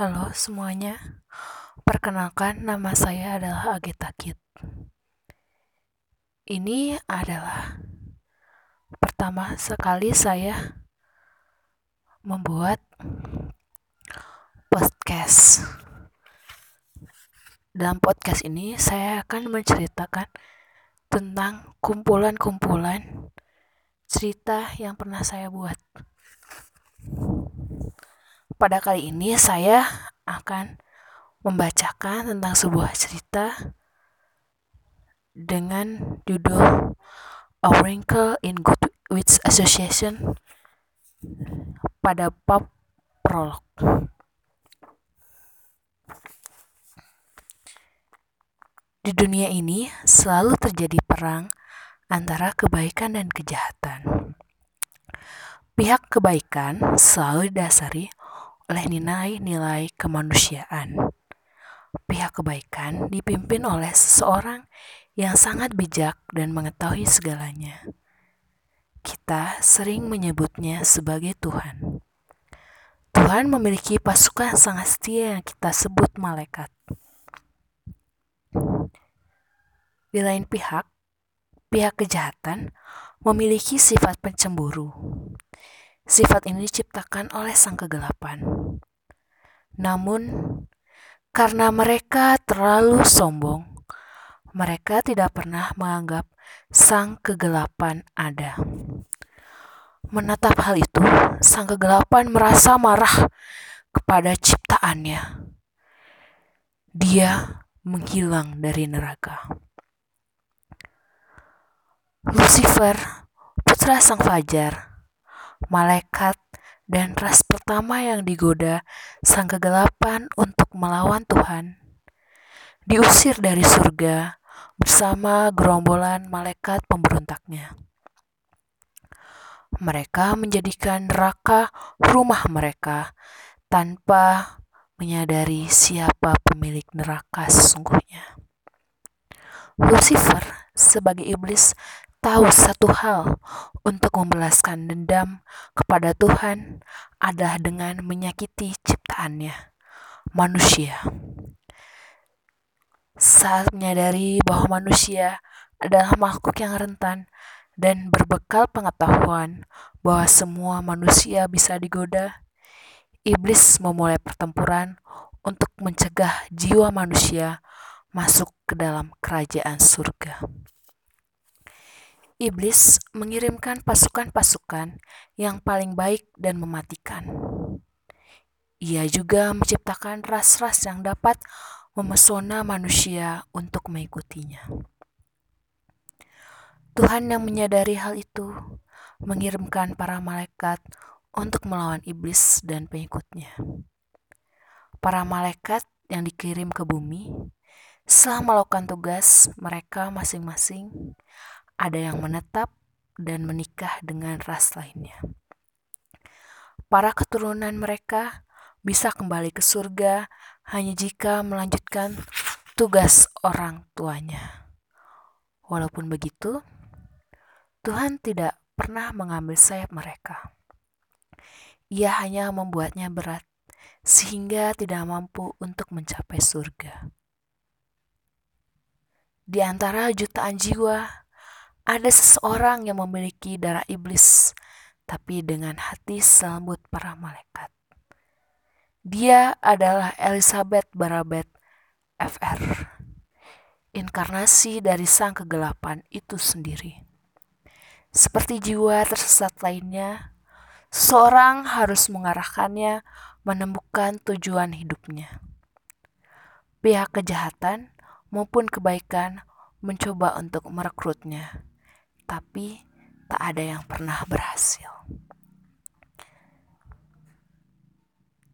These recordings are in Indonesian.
Halo semuanya, perkenalkan nama saya adalah Agita Kit. Ini adalah pertama sekali saya membuat podcast. Dalam podcast ini saya akan menceritakan tentang kumpulan-kumpulan cerita yang pernah saya buat. Pada kali ini saya akan membacakan tentang sebuah cerita dengan judul A Wrinkle in Goodwitch Association pada bab prolog. Di dunia ini selalu terjadi perang antara kebaikan dan kejahatan. Pihak kebaikan selalu didasari oleh nilai-nilai kemanusiaan. Pihak kebaikan dipimpin oleh seseorang yang sangat bijak dan mengetahui segalanya. Kita sering menyebutnya sebagai Tuhan. Tuhan memiliki pasukan sangat setia yang kita sebut malaikat. Di lain pihak, pihak kejahatan memiliki sifat pencemburu. Sifat ini diciptakan oleh sang kegelapan. Namun, karena mereka terlalu sombong, mereka tidak pernah menganggap sang kegelapan ada. Menatap hal itu, sang kegelapan merasa marah kepada ciptaannya. Dia menghilang dari neraka. Lucifer, putra sang fajar, malaikat, dan ras pertama yang digoda sang kegelapan untuk melawan Tuhan. Diusir dari surga bersama gerombolan malaikat pemberontaknya. Mereka menjadikan neraka rumah mereka tanpa menyadari siapa pemilik neraka sesungguhnya. Lucifer sebagai iblis tahu satu hal untuk membalaskan dendam kepada Tuhan adalah dengan menyakiti ciptaannya, manusia. Saat menyadari bahwa manusia adalah makhluk yang rentan dan berbekal pengetahuan bahwa semua manusia bisa digoda, iblis memulai pertempuran untuk mencegah jiwa manusia masuk ke dalam kerajaan surga. Iblis mengirimkan pasukan-pasukan yang paling baik dan mematikan. Ia juga menciptakan ras-ras yang dapat memesona manusia untuk mengikutinya. Tuhan yang menyadari hal itu mengirimkan para malaikat untuk melawan iblis dan pengikutnya. Para malaikat yang dikirim ke bumi setelah melakukan tugas mereka masing-masing ada yang menetap dan menikah dengan ras lainnya. Para keturunan mereka bisa kembali ke surga hanya jika melanjutkan tugas orang tuanya. Walaupun begitu, Tuhan tidak pernah mengambil sayap mereka. Ia hanya membuatnya berat sehingga tidak mampu untuk mencapai surga. Di antara jutaan jiwa ada seseorang yang memiliki darah iblis, tapi dengan hati selembut para malaikat. Dia adalah Elizabeth Barabet FR, inkarnasi dari sang kegelapan itu sendiri. Seperti jiwa tersesat lainnya, seorang harus mengarahkannya menemukan tujuan hidupnya. Pihak kejahatan maupun kebaikan mencoba untuk merekrutnya tapi tak ada yang pernah berhasil.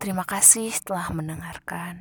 Terima kasih telah mendengarkan.